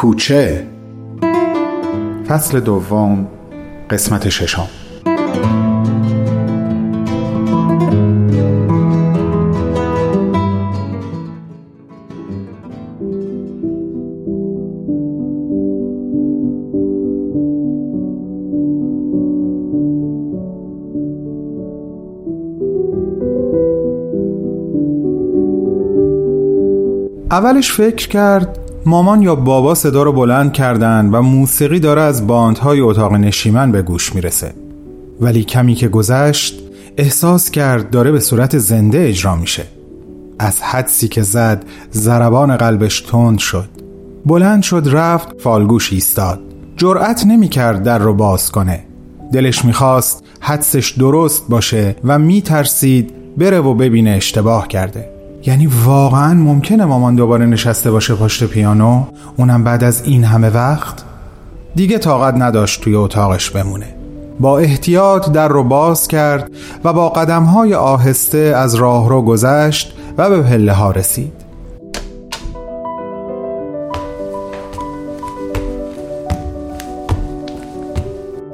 کوچه. فصل دوم قسمت ششم. اولش فکر کرد مامان یا بابا صدا رو بلند کردن و موسیقی داره از باندهای اتاق نشیمن به گوش می‌رسه. ولی کمی که گذشت احساس کرد داره به صورت زنده اجرا میشه. از حدسی که زد ضربان قلبش تند شد. بلند شد رفت فالگوش ایستاد. جرأت نمی‌کرد در رو باز کنه. دلش می‌خواست حدسش درست باشه و میترسید بره و ببینه اشتباه کرده. یعنی واقعا ممکنه مامان دوباره نشسته باشه پشت پیانو؟ اونم بعد از این همه وقت؟ دیگه طاقت نداشت توی اتاقش بمونه. با احتیاط در رو باز کرد و با قدمهای آهسته از راه رو گذشت و به پله ها رسید.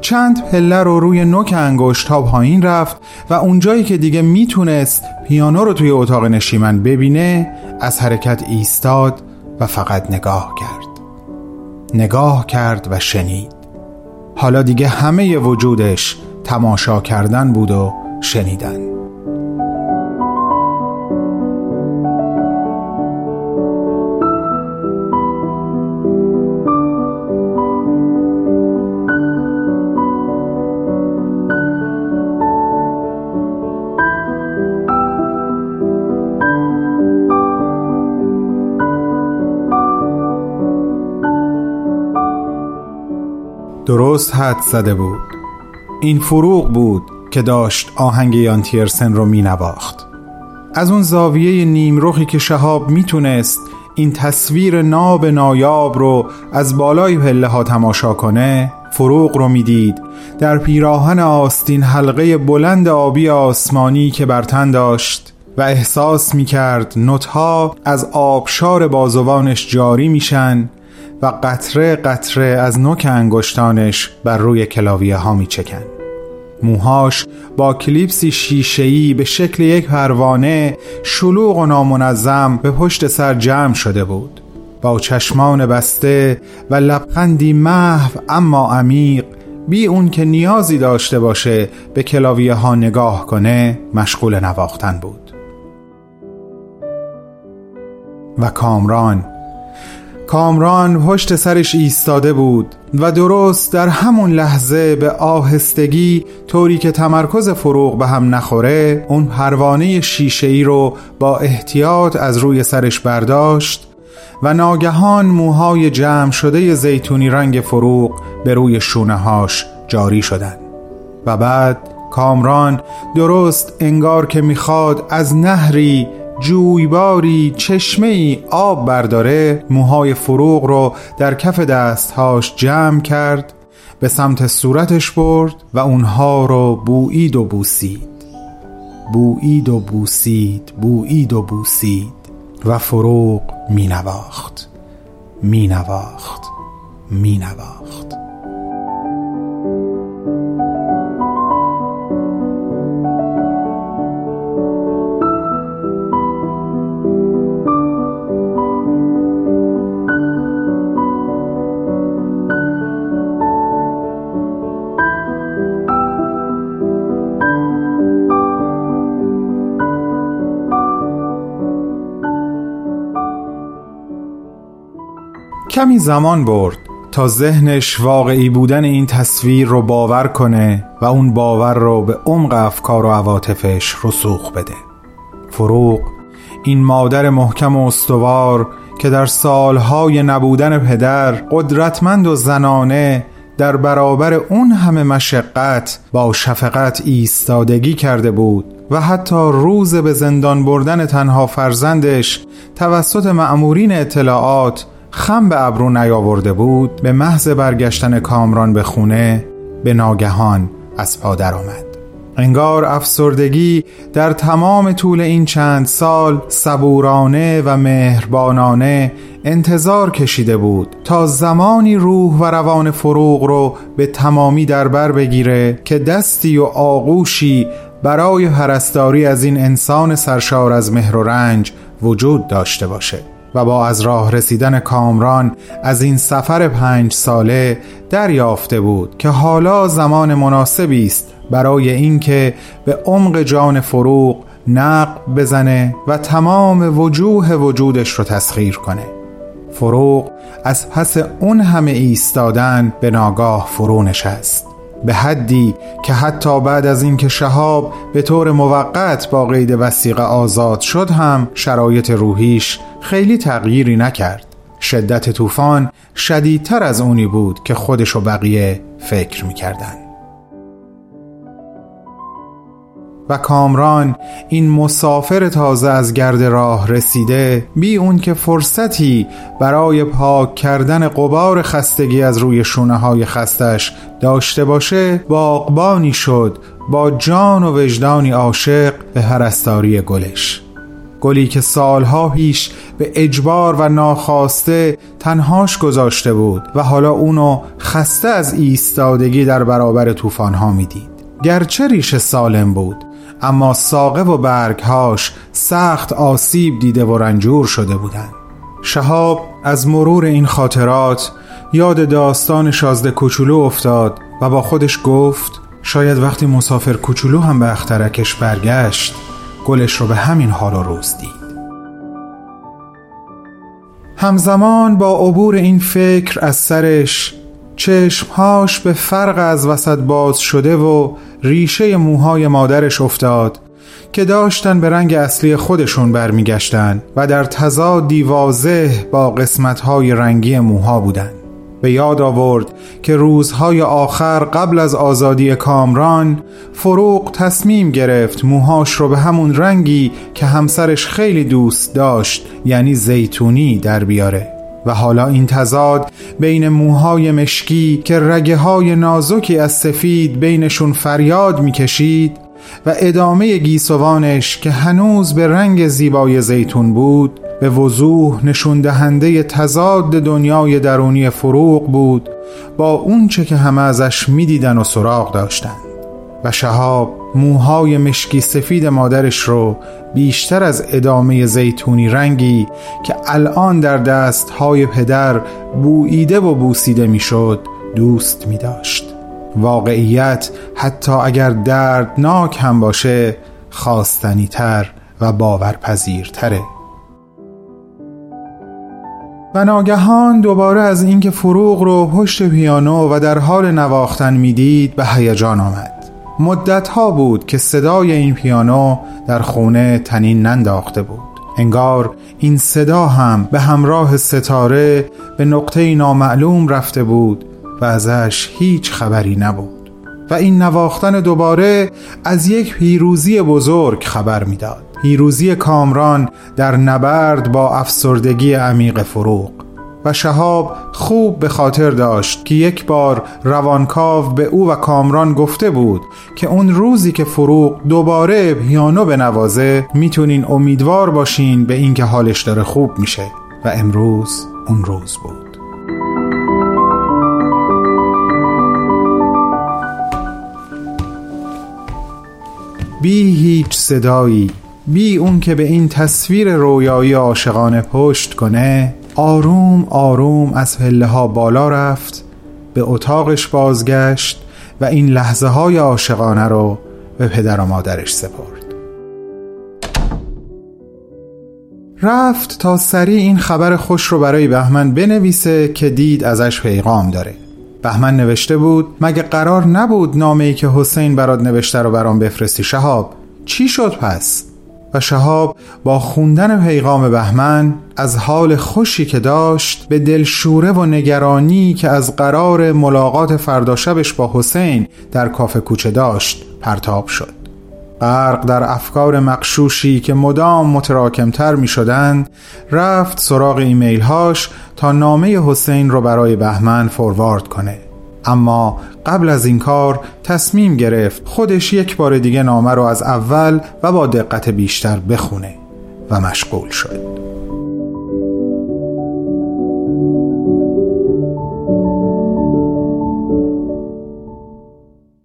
چند پله رو روی نوک انگشت ها پایین رفت و اونجایی که دیگه می‌تونست پیانو رو توی اتاق نشیمن ببینه از حرکت ایستاد و فقط نگاه کرد. نگاه کرد و شنید. حالا دیگه همه وجودش تماشا کردن بود و شنیدن. درست حد زده بود. این فروغ بود که داشت آهنگ یانتیرسن رو می نواخت. از اون زاویه نیمروخی که شهاب می‌تونست این تصویر ناب نایاب رو از بالای پله ها تماشا کنه فروغ رو می‌دید در پیراهن آستین حلقه بلند آبی آسمانی که بر تن داشت و احساس می‌کرد نوتها از آبشار بازوانش جاری میشن و قطره قطره از نوک انگشتانش بر روی کلاویه ها می چکن. موهاش با کلیپسی شیشه‌ای به شکل یک پروانه شلوغ و نامنظم به پشت سر جمع شده بود با چشمان بسته و لبخندی محو اما عمیق بی اون که نیازی داشته باشه به کلاویه ها نگاه کنه مشغول نواختن بود و کامران کامران پشت سرش ایستاده بود و درست در همون لحظه به آهستگی طوری که تمرکز فروغ به هم نخوره اون پروانه شیشه ای رو با احتیاط از روی سرش برداشت و ناگهان موهای جمع شده زیتونی رنگ فروغ به روی شونه هاش جاری شدن و بعد کامران درست انگار که می‌خواد از نهری جویباری چشمه ای آب برداره موهای فروغ رو در کف دستهاش جمع کرد به سمت صورتش برد و اونها رو بویید و بوسید. بویید و بوسید بویید و بوسید و فروغ می نواخت می کمی زمان برد تا ذهنش واقعی بودن این تصویر رو باور کنه و اون باور رو به عمق افکار و عواطفش رسوخ بده. فروغ این مادر محکم و استوار که در سالهای نبودن پدر قدرتمند و زنانه در برابر اون همه مشقت با شفقت ایستادگی کرده بود و حتی روز به زندان بردن تنها فرزندش توسط معمورین اطلاعات خم به ابرو نیاورده بود به محض برگشتن کامران به خونه به ناگهان از پا آمد انگار افسردگی در تمام طول این چند سال صبورانه و مهربانانه انتظار کشیده بود تا زمانی روح و روان فروغ رو به تمامی در بر بگیره که دستی و آغوشی برای پرستاری از این انسان سرشار از مهر و رنج وجود داشته باشه و با از راه رسیدن کامران از این سفر پنج ساله دریافته بود که حالا زمان مناسبی است برای اینکه به عمق جان فروغ نقب بزنه و تمام وجوه وجودش رو تسخیر کنه. فروغ از پس اون همه ایستادن به ناگاه فرو نشست به حدی که حتی بعد از اینکه شهاب به طور موقت با قید وسیقه آزاد شد هم شرایط روحیش خیلی تغییری نکرد. شدت طوفان شدیدتر از اونی بود که خودش و بقیه فکر می‌کردن. و کامران این مسافر تازه از گرد راه رسیده بی اون که فرصتی برای پاک کردن قبار خستگی از روی شونه های خستش داشته باشه باغبانی شد با جان و وجدانی عاشق به پرستاری گلش. گلی که سالها پیش به اجبار و ناخواسته تنهاش گذاشته بود و حالا اونو خسته از ایستادگی در برابر طوفانها می‌دید. گرچه ریش سالم بود اما ساقه و برگهاش سخت آسیب دیده و رنجور شده بودند. شهاب از مرور این خاطرات یاد داستان شازده کوچولو افتاد و با خودش گفت شاید وقتی مسافر کوچولو هم به اخترکش برگشت گلش رو به همین حال و روز دید همزمان با عبور این فکر از سرش چشمهاش به فرق از وسط باز شده و ریشه موهای مادرش افتاد که داشتن به رنگ اصلی خودشون برمیگشتن و در تضادی واضح با قسمتهای رنگی موها بودن. به یاد آورد که روزهای آخر قبل از آزادی کامران فروغ تصمیم گرفت موهاش رو به همون رنگی که همسرش خیلی دوست داشت یعنی زیتونی در بیاره. و حالا این تضاد بین موهای مشکی که رگه های نازکی از سفید بینشون فریاد می‌کشید و ادامه گیسوانش که هنوز به رنگ زیبای زیتون بود به وضوح نشون دهنده تضاد دنیای درونی فروغ بود با اونچه که همه ازش می‌دیدن و سراغ داشتن. و شهاب موهای مشکی سفید مادرش رو بیشتر از ادامه زیتونی رنگی که الان در دست های پدر بوییده و بوسیده می‌شد دوست می داشت واقعیت حتی اگر دردناک هم باشه خواستنی تر و باورپذیرتره. و ناگهان دوباره از اینکه فروغ رو پشت پیانو و در حال نواختن می‌دید به هیجان آمد. مدت ها بود که صدای این پیانو در خونه تنین ننداخته بود. انگار این صدا هم به همراه ستاره به نقطه نامعلوم رفته بود و ازش هیچ خبری نبود. و این نواختن دوباره از یک پیروزی بزرگ خبر می‌داد. پیروزی کامران در نبرد با افسردگی عمیق فروغ. و شهاب خوب به خاطر داشت که یک بار روانکاو به او و کامران گفته بود که اون روزی که فروغ دوباره پیانو نوازه می‌تونین امیدوار باشین به اینکه حالش داره خوب میشه. و امروز اون روز بود. بی هیچ صدایی بی اون که به این تصویر رویایی عاشقانه پشت کنه آروم آروم از پله ها بالا رفت به اتاقش بازگشت و این لحظه های عاشقانه رو به پدر و مادرش سپرد. رفت تا سریع این خبر خوش رو برای بهمن بنویسه که دید ازش پیغام داره. بهمن نوشته بود مگه قرار نبود نامه ای که حسین برات نوشته رو برام بفرستی شهاب؟ چی شد پس؟ و شهاب با خوندن پیغام بهمن از حال خوشی که داشت به دلشوره و نگرانی که از قرار ملاقات فردا شبش با حسین در کافه کوچه داشت پرتاب شد. غرق در افکار مقشوشی که مدام متراکمتر می شدند رفت سراغ ایمیل هاش تا نامه حسین رو برای بهمن فوروارد کنه. اما قبل از این کار تصمیم گرفت خودش یک بار دیگه نامه رو از اول و با دقت بیشتر بخونه و مشغول شد.